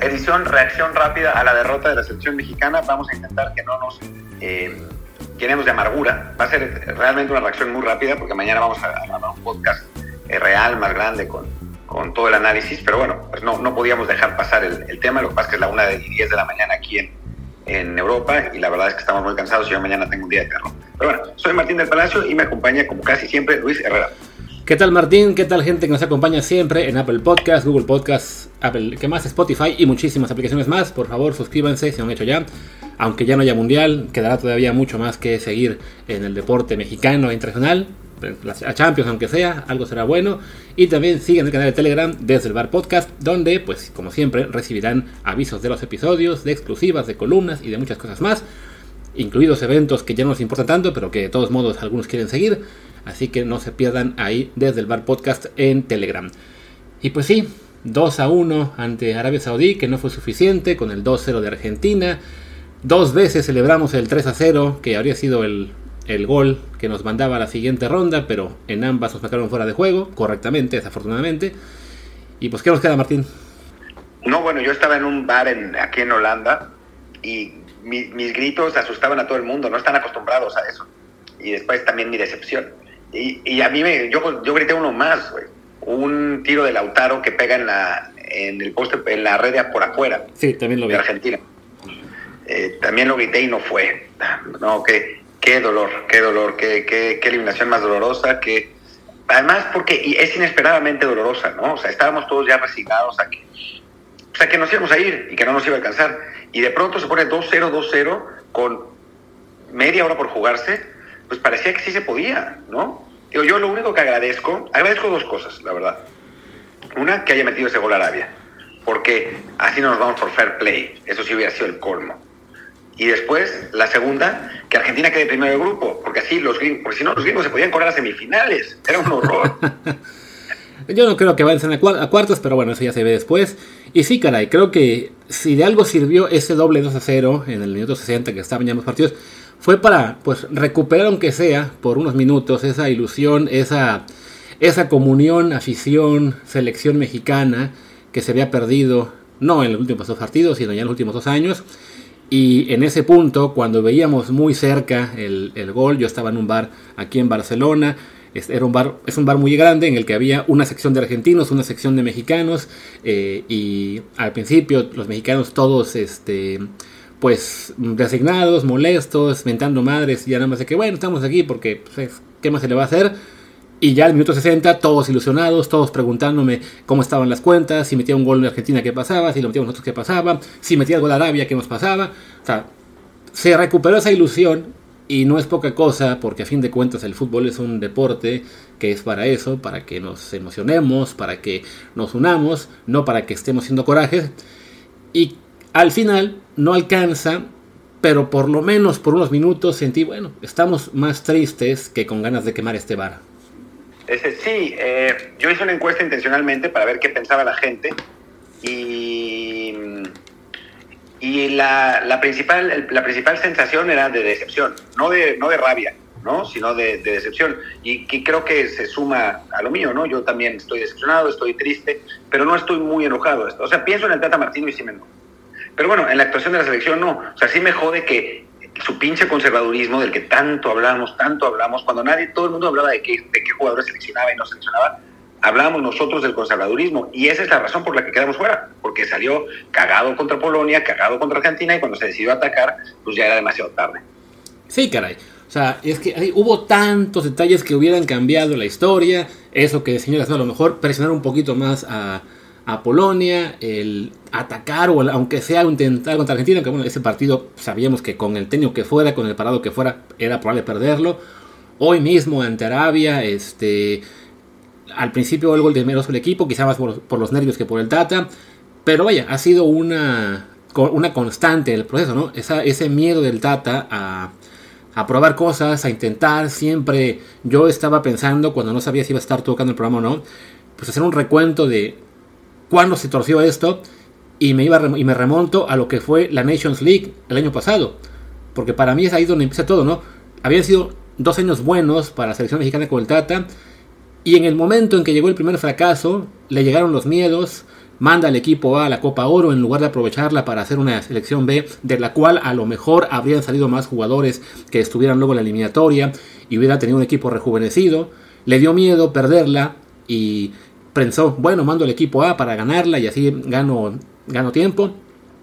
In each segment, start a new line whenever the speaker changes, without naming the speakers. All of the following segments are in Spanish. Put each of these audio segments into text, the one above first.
Edición reacción rápida a la derrota de la selección mexicana. Vamos a intentar que no nos eh, de amargura. Va a ser realmente una reacción muy rápida porque mañana vamos a grabar un podcast eh, real, más grande, con, con, todo el análisis. Pero bueno, pues no, no podíamos dejar pasar el, tema. Lo que pasa es que es la 1 y 10 de la mañana aquí en, en Europa y la verdad es que estamos muy cansados y yo mañana tengo un día de terror. Pero bueno, soy Martín del Palacio y me acompaña como casi siempre Luis Herrera.
¿Qué tal Martín? ¿Qué tal gente que nos acompaña siempre en Apple Podcasts, Google Podcasts, Apple, ¿qué más? Spotify y muchísimas aplicaciones más? Por favor, suscríbanse si no han hecho ya. Aunque ya no haya mundial, quedará todavía mucho más que seguir en el deporte mexicano e internacional. A Champions, aunque sea, algo será bueno. Y también siguen el canal de Telegram desde el Bar Podcast, donde, pues, como siempre, recibirán avisos de los episodios, de exclusivas, de columnas y de muchas cosas más. Incluidos eventos que ya no nos importan tanto, pero que de todos modos algunos quieren seguir. Así que no se pierdan ahí desde el Bar Podcast en Telegram. Y pues sí, 2 a 1 ante Arabia Saudí, que no fue suficiente, con el 2-0 de Argentina. Dos veces celebramos el 3 a 0, que habría sido el, el, gol que nos mandaba la siguiente ronda, pero en ambas nos sacaron fuera de juego, correctamente, desafortunadamente. Y pues, ¿qué nos queda, Martín?
No, bueno, yo estaba en un bar en, aquí en Holanda y mi, mis gritos asustaban a todo el mundo, no están acostumbrados a eso. Y después también mi decepción. Y, y, a mí me, yo, yo grité uno más, güey. Un tiro de Lautaro que pega en la, en el poste, en la red de por afuera.
Sí, también lo vi.
De Argentina. Eh, también lo grité y no fue. No, qué, qué dolor, qué dolor, qué, qué, qué eliminación más dolorosa, que además porque es inesperadamente dolorosa, ¿no? O sea, estábamos todos ya resignados a que, o sea, que nos íbamos a ir y que no nos iba a alcanzar. Y de pronto se pone 2-0, 2-0 con media hora por jugarse, pues parecía que sí se podía, ¿no? Digo, yo lo único que agradezco, agradezco dos cosas, la verdad. Una, que haya metido ese gol Arabia, porque así no nos vamos por fair play, eso sí hubiera sido el colmo. Y después, la segunda, que Argentina quede primero del grupo, porque así los gringos, porque si no los gringos se podían correr a semifinales, era un horror.
Yo no creo que avancen a, a cuartos, pero bueno, eso ya se ve después. Y sí, caray, creo que si de algo sirvió ese doble 2 a 0 en el minuto 60 que estaban ya los partidos, fue para pues recuperar aunque sea por unos minutos esa ilusión, esa, esa comunión, afición, selección mexicana que se había perdido no en los últimos dos partidos, sino ya en los últimos dos años. Y en ese punto, cuando veíamos muy cerca el, el gol, yo estaba en un bar aquí en Barcelona, era un bar, es un bar muy grande en el que había una sección de argentinos, una sección de mexicanos, eh, y al principio los mexicanos todos, este, pues resignados, molestos, mentando madres, y ya nada más de que, bueno, estamos aquí porque, pues, ¿qué más se le va a hacer? Y ya al minuto 60, todos ilusionados, todos preguntándome cómo estaban las cuentas, si metía un gol en Argentina, qué pasaba, si lo metíamos nosotros, qué pasaba, si metía el gol a Arabia, qué nos pasaba. O sea, se recuperó esa ilusión y no es poca cosa, porque a fin de cuentas el fútbol es un deporte que es para eso, para que nos emocionemos, para que nos unamos, no para que estemos haciendo coraje. Y al final no alcanza, pero por lo menos por unos minutos sentí, bueno, estamos más tristes que con ganas de quemar este bar.
Sí, eh, yo hice una encuesta intencionalmente para ver qué pensaba la gente y, y la, la, principal, la principal sensación era de decepción, no de, no de rabia, ¿no? sino de, de decepción. Y que creo que se suma a lo mío, ¿no? Yo también estoy decepcionado, estoy triste, pero no estoy muy enojado. O sea, pienso en el Tata Martino y sí. Pero bueno, en la actuación de la selección no. O sea, sí me jode que su pinche conservadurismo del que tanto hablamos, tanto hablamos, cuando nadie, todo el mundo hablaba de qué, de qué jugadores seleccionaba y no seleccionaba, hablábamos nosotros del conservadurismo. Y esa es la razón por la que quedamos fuera, porque salió cagado contra Polonia, cagado contra Argentina, y cuando se decidió atacar, pues ya era demasiado tarde.
Sí, caray. O sea, es que hubo tantos detalles que hubieran cambiado la historia. Eso que, señoras, a lo mejor presionar un poquito más a, a Polonia, el atacar o aunque sea intentar contra Argentina, que bueno, ese partido sabíamos que con el técnico que fuera, con el parado que fuera, era probable perderlo. Hoy mismo ante Arabia, este, al principio el gol de menos el equipo, quizá más por, los nervios que por el Tata, pero vaya, ha sido una, una constante el proceso, ¿no? Esa, ese miedo del Tata a, a probar cosas, a intentar, siempre yo estaba pensando, cuando no sabía si iba a estar tocando el programa o no, pues hacer un recuento de cuándo se torció esto y me, iba, y me remonto a lo que fue la Nations League el año pasado. Porque para mí es ahí donde empieza todo, ¿no? Habían sido dos años buenos para la selección mexicana con el Tata. Y en el momento en que llegó el primer fracaso, le llegaron los miedos, manda al equipo A a la Copa Oro en lugar de aprovecharla para hacer una selección B, de la cual a lo mejor habrían salido más jugadores que estuvieran luego en la eliminatoria y hubiera tenido un equipo rejuvenecido. Le dio miedo perderla y pensó, bueno, mando al equipo A para ganarla y así gano, gano tiempo.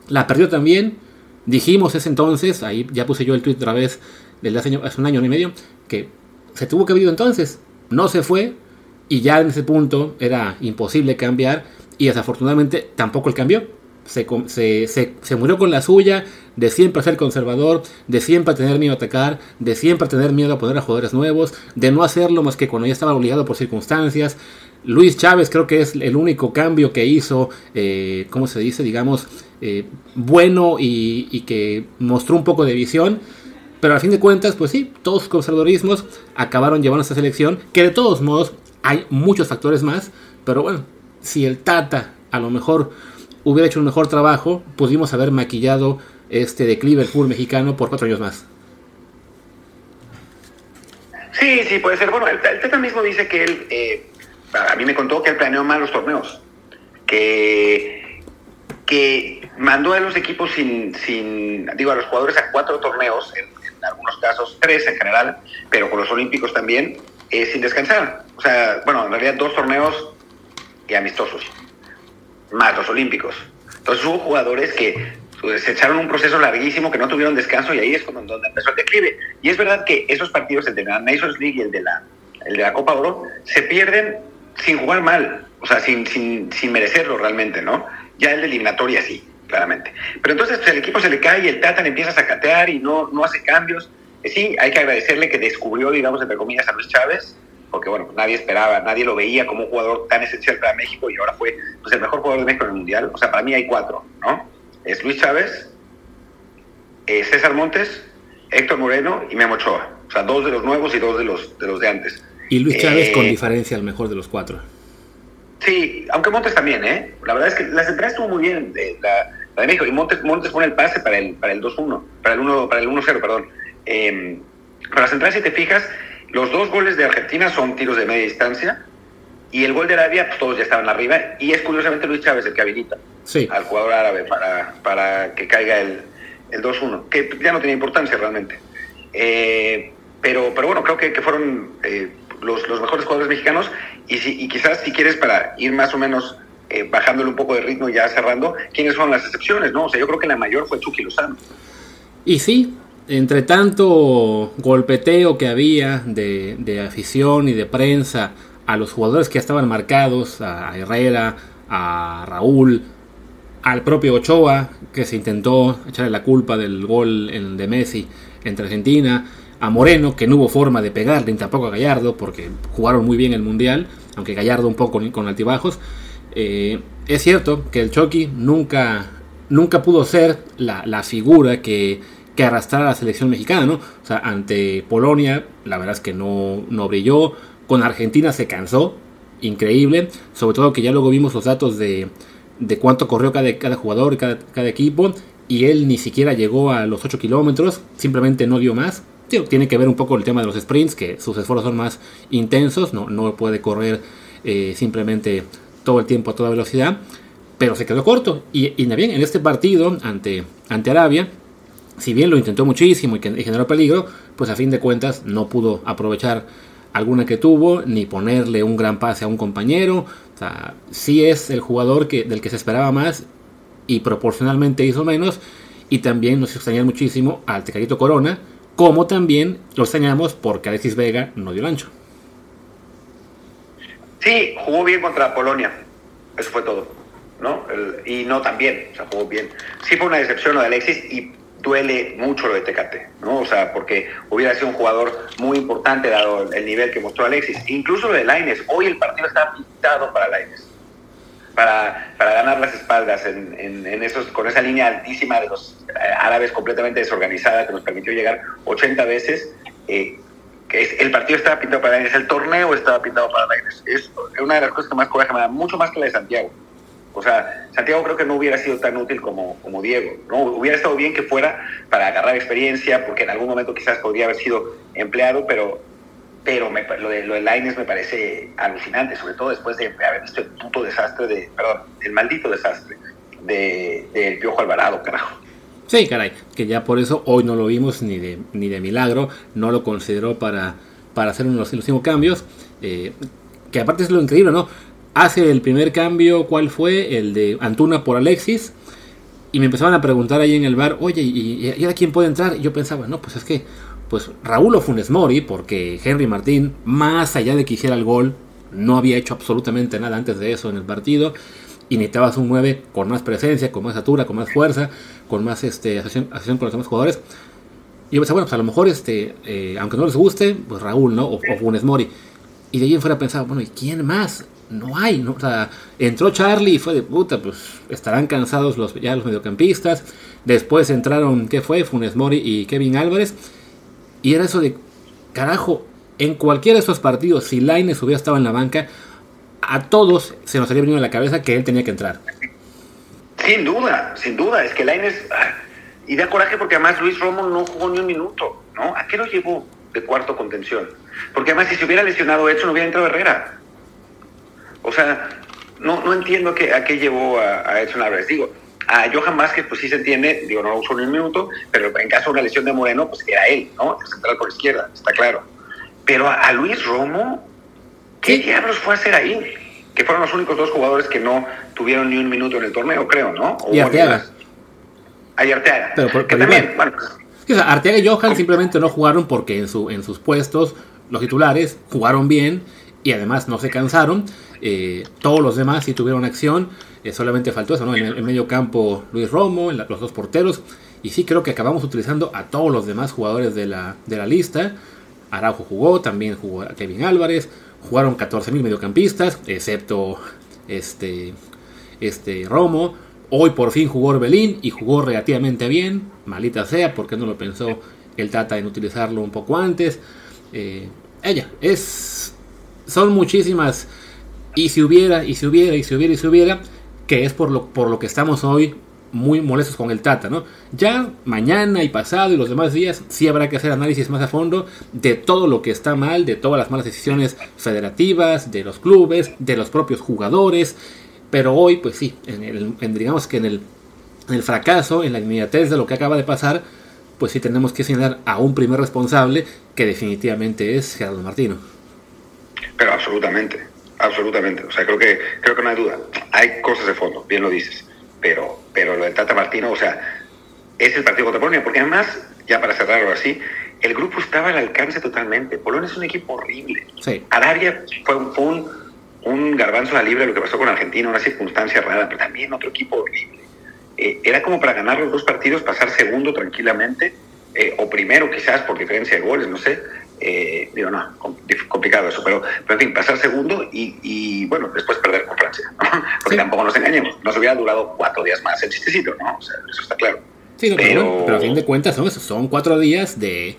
La perdió también. Dijimos ese entonces, ahí ya puse yo el tweet otra vez desde hace, un año y medio, que se tuvo que haber entonces. No se fue y ya en ese punto era imposible cambiar y desafortunadamente tampoco el cambió. Se, se, se, murió con la suya de siempre ser conservador, de siempre tener miedo a atacar, de siempre tener miedo a poner a jugadores nuevos, de no hacerlo más que cuando ya estaba obligado por circunstancias. Luis Chávez creo que es el único cambio que hizo, eh, ¿cómo se dice? Digamos, eh, bueno y, que mostró un poco de visión. Pero a fin de cuentas, pues sí, todos los conservadorismos acabaron llevando a esta selección, que de todos modos hay muchos factores más, pero bueno, si el Tata a lo mejor hubiera hecho un mejor trabajo, pudimos haber maquillado este declive del mexicano por cuatro años más.
Sí, sí, puede ser. Bueno, el, Tata mismo dice que él, eh, a mí me contó que él planeó mal los torneos, que, que mandó a los equipos sin, sin, digo, a los jugadores a cuatro torneos, en, algunos casos tres en general, pero con los olímpicos también, eh, sin descansar. O sea, bueno, en realidad dos torneos y amistosos, más los olímpicos. Entonces hubo jugadores que pues, se echaron un proceso larguísimo, que no tuvieron descanso y ahí es donde empezó el declive. Y es verdad que esos partidos, el de la Nations League y el de la, el de la Copa Oro, se pierden sin jugar mal, o sea, sin, sin, sin merecerlo realmente, ¿no? Ya el de eliminatoria sí, claramente. Pero entonces pues, el equipo se le cae y el Tata le empieza a sacatear y no, no hace cambios sí, hay que agradecerle que descubrió, digamos, entre comillas, a Luis Chávez, porque bueno, nadie esperaba, nadie lo veía como un jugador tan esencial para México y ahora fue pues, el mejor jugador de México en el Mundial. O sea, para mí hay cuatro, ¿no? Es Luis Chávez, eh, César Montes, Héctor Moreno y Memo Ochoa. O sea, dos de los nuevos y dos de los de, los de antes.
Y Luis Chávez con eh, diferencia el mejor de los cuatro.
Sí, aunque Montes también, ¿eh? La verdad es que la central estuvo muy bien, eh, la, la, de México, y Montes, Montes pone el pase para el, para el 2-1, para el 1-0, para el 1 perdón. Eh, para central, si te fijas, los dos goles de Argentina son tiros de media distancia y el gol de Arabia, pues todos ya estaban arriba. Y es curiosamente Luis Chávez el que habilita al jugador árabe para, para que caiga el, el 2-1, que ya no tenía importancia realmente. Eh, pero, pero bueno, creo que, que fueron eh, los, los, mejores jugadores mexicanos y, si, y quizás si quieres para ir más o menos eh, bajándole un poco de ritmo y ya cerrando, ¿quiénes son las excepciones? no O sea, yo creo que la mayor fue Chucky Lozano.
Y sí, entre tanto golpeteo que había de, afición y de prensa a los jugadores que estaban marcados, a Herrera, a Raúl, al propio Ochoa, que se intentó echarle la culpa del gol de Messi entre Argentina, a Moreno, que no hubo forma de pegarle, ni tampoco a Gallardo, porque jugaron muy bien el Mundial, aunque Gallardo un poco con altibajos. Eh, es cierto que el Chucky nunca, nunca pudo ser la, la figura que que arrastrar a la selección mexicana, ¿no? O sea, ante Polonia, la verdad es que no, no brilló. Con Argentina se cansó, increíble. Sobre todo que ya luego vimos los datos de, de cuánto corrió cada, cada jugador, cada, cada equipo. Y él ni siquiera llegó a los 8 kilómetros, simplemente no dio más. Tiene que ver un poco el tema de los sprints, que sus esfuerzos son más intensos, no, no puede correr eh, simplemente todo el tiempo a toda velocidad. Pero se quedó corto. Y, y bien, en este partido ante, ante Arabia, si bien lo intentó muchísimo y, que, generó peligro, pues a fin de cuentas no pudo aprovechar alguna que tuvo, ni ponerle un gran pase a un compañero. O sea, sí es el jugador que, del que se esperaba más y proporcionalmente hizo menos. Y también nos extraña muchísimo al Tecadito Corona, como también lo extrañamos porque Alexis Vega no dio el ancho.
Sí, jugó bien contra Polonia. Eso fue todo. ¿no? y no también, o sea, jugó bien. Sí fue una decepción lo de Alexis y duele mucho lo de Tecate, ¿no? O sea, porque hubiera sido un jugador muy importante dado el nivel que mostró Alexis. Incluso lo de Laines, hoy el partido está pintado para Laines, para, para ganar las espaldas en, en, esos, con esa línea altísima de los eh, árabes completamente desorganizada que nos permitió llegar 80 veces. Eh, es, el partido estaba pintado para Laines, el torneo estaba pintado para Laines. Es una de las cosas que más coraje me da, mucho más que la de Santiago. O sea, Santiago creo que no hubiera sido tan útil como, como Diego. ¿no? Hubiera estado bien que fuera para agarrar experiencia, porque en algún momento quizás podría haber sido empleado, pero, pero lo de, lo de me parece alucinante, sobre todo después de haber visto el puto desastre de, perdón, el maldito desastre del de, Piojo Alvarado, carajo.
Sí, caray, que ya por eso hoy no lo vimos ni de, ni de milagro, no lo consideró para, para hacer unos últimos cambios, eh, que aparte es lo increíble, ¿no? Hace el primer cambio, ¿cuál fue? El de Antuna por Alexis, y me empezaban a preguntar ahí en el bar, oye, ¿y, y ahora quién puede entrar? Y yo pensaba, no, pues es que pues Raúl o Funes Mori, porque Henry Martín, más allá de que hiciera el gol, no había hecho absolutamente nada antes de eso en el partido. Y necesitabas un 9 con más presencia, con más altura, con más fuerza, con más este, asociación, con los demás jugadores. Y yo pensaba, bueno, pues a lo mejor, este, eh, aunque no les guste, pues Raúl, ¿no? O, Funes Mori. Y de ahí en fuera pensaba, bueno, ¿y quién más? No hay, ¿no? O sea, entró Charlie y fue de puta, pues estarán cansados los, ya los mediocampistas. Después entraron, ¿qué fue? Funes Mori y Kevin Álvarez. Y era eso de, carajo, en cualquiera de esos partidos, si Laines hubiera estado en la banca, a todos se nos habría venido a la cabeza que él tenía que entrar.
Sin duda, sin duda. Es que Laines. Ah, y da coraje porque además Luis Romo no jugó ni un minuto, ¿no? ¿A qué lo llevó de cuarto contención? Porque además, si se hubiera lesionado Edson, hubiera entrado Herrera. O sea, no, no entiendo a qué, a qué llevó a, a Edson Álvarez. Digo, a Johan Vázquez, pues sí se entiende, digo, no lo usó ni un minuto, pero en caso de una lesión de Moreno, pues era él, ¿no? El central por izquierda, está claro. Pero a, Luis Romo, ¿qué diablos fue a hacer ahí? Que fueron los únicos dos jugadores que no tuvieron ni un minuto en el torneo, creo, ¿no?
y Arteaga.
Hay Arteaga.
Pero también, bueno, pues, Arteaga y Johan simplemente no jugaron porque en, su, en sus puestos los titulares jugaron bien y además no se cansaron. Eh, todos los demás sí tuvieron acción. Eh, solamente faltó eso, ¿no? En el medio campo Luis Romo, en los dos porteros. Y sí creo que acabamos utilizando a todos los demás jugadores de la, de la lista. Araujo jugó, también jugó Kevin Álvarez. Jugaron 14.000 mediocampistas, excepto este, este Romo. Hoy por fin jugó Orbelín y jugó relativamente bien. Malita sea, porque no lo pensó el Tata en utilizarlo un poco antes. Eh, ella, es. Son muchísimas. Y si hubiera, y si hubiera, y si hubiera, y si hubiera que es por lo, por lo que estamos hoy muy molestos con el Tata, ¿no? Ya mañana y pasado y los demás días sí habrá que hacer análisis más a fondo de todo lo que está mal, de todas las malas decisiones federativas, de los clubes, de los propios jugadores, pero hoy pues sí, en el, digamos que en el, en el fracaso, en la inmediatez de lo que acaba de pasar, pues sí tenemos que señalar a un primer responsable que definitivamente es Gerardo Martino.
Pero absolutamente, absolutamente. O sea, creo que, creo que no hay duda. Hay cosas de fondo, bien lo dices. Pero, pero lo de Tata Martino, o sea, es el partido contra Polonia, porque además, ya para cerrarlo así, el grupo estaba al alcance totalmente. Polonia es un equipo horrible. Arabia fue, un, un, garbanzo a la libre lo que pasó con Argentina, una circunstancia rara, pero también otro equipo horrible. Eh, era como para ganar los dos partidos, pasar segundo tranquilamente, eh, o primero quizás por diferencia de goles, no sé, eh, digo, no, complicado eso, pero, pero, en fin, pasar segundo y, bueno, después perder con Francia, ¿no? Porque tampoco nos engañemos, nos hubiera durado cuatro días más el chistecito, ¿no? O sea, eso está claro.
Sí, pero... pero, a fin de cuentas son, son cuatro días de,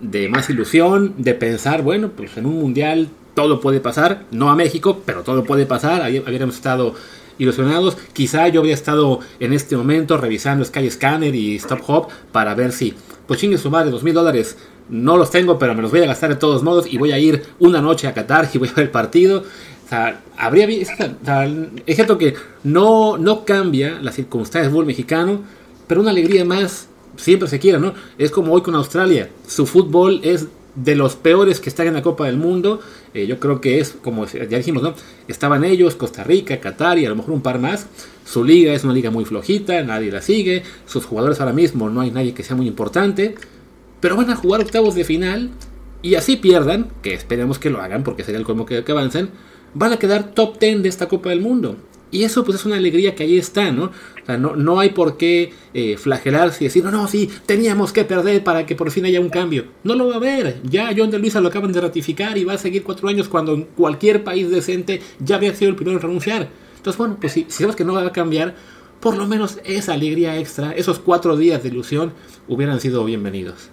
de más ilusión, de pensar, bueno, pues en un mundial todo puede pasar, no a México, pero todo puede pasar, ahí habíamos estado ilusionados. Quizá yo habría estado en este momento revisando Sky Scanner y Stop Hop para ver si, pues chingue su madre, dos mil dólares no los tengo, pero me los voy a gastar de todos modos y voy a ir una noche a Qatar y voy a ver el partido. O sea, habría es cierto que no, no cambia la circunstancia del fútbol mexicano, pero una alegría más siempre se quiere, ¿no? Es como hoy con Australia. Su fútbol es de los peores que están en la Copa del Mundo. Eh, yo creo que es, como ya dijimos, ¿no? Estaban ellos, Costa Rica, Qatar y a lo mejor un par más. Su liga es una liga muy flojita, nadie la sigue. Sus jugadores ahora mismo no hay nadie que sea muy importante pero van a jugar octavos de final y así pierdan, que esperemos que lo hagan porque sería el colmo que, avancen, van a quedar top 10 de esta Copa del Mundo. Y eso pues es una alegría que ahí está, ¿no? O sea, no, no hay por qué eh, flagelarse y decir, no, no, sí, teníamos que perder para que por fin haya un cambio. No lo va a haber. Ya John de Luisa lo acaban de ratificar y va a seguir cuatro años cuando cualquier país decente ya había sido el primero en renunciar. Entonces, bueno, pues si sabemos que no va a cambiar, por lo menos esa alegría extra, esos cuatro días de ilusión, hubieran sido bienvenidos.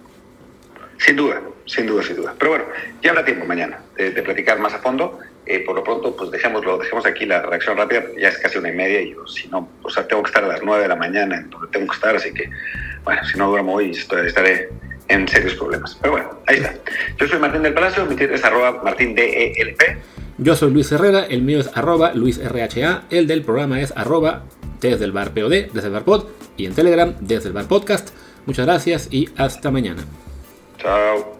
Sin duda, sin duda, sin duda. Pero bueno, ya habrá tiempo mañana de, platicar más a fondo. Eh, por lo pronto, pues dejémoslo, dejemos aquí la reacción rápida, ya es casi una y media y yo, si no, o sea, tengo que estar a las nueve de la mañana en donde tengo que estar, así que, bueno, si no duermo hoy estaré en serios problemas. Pero bueno, ahí está. Yo soy Martín del Palacio, mi Twitter es arroba martindelp.
Yo soy Luis Herrera, el mío es arroba luisrha, el del programa es arroba desde el bar POD, desde el bar pod, y en Telegram desde el bar podcast. Muchas gracias y hasta mañana.
Ciao.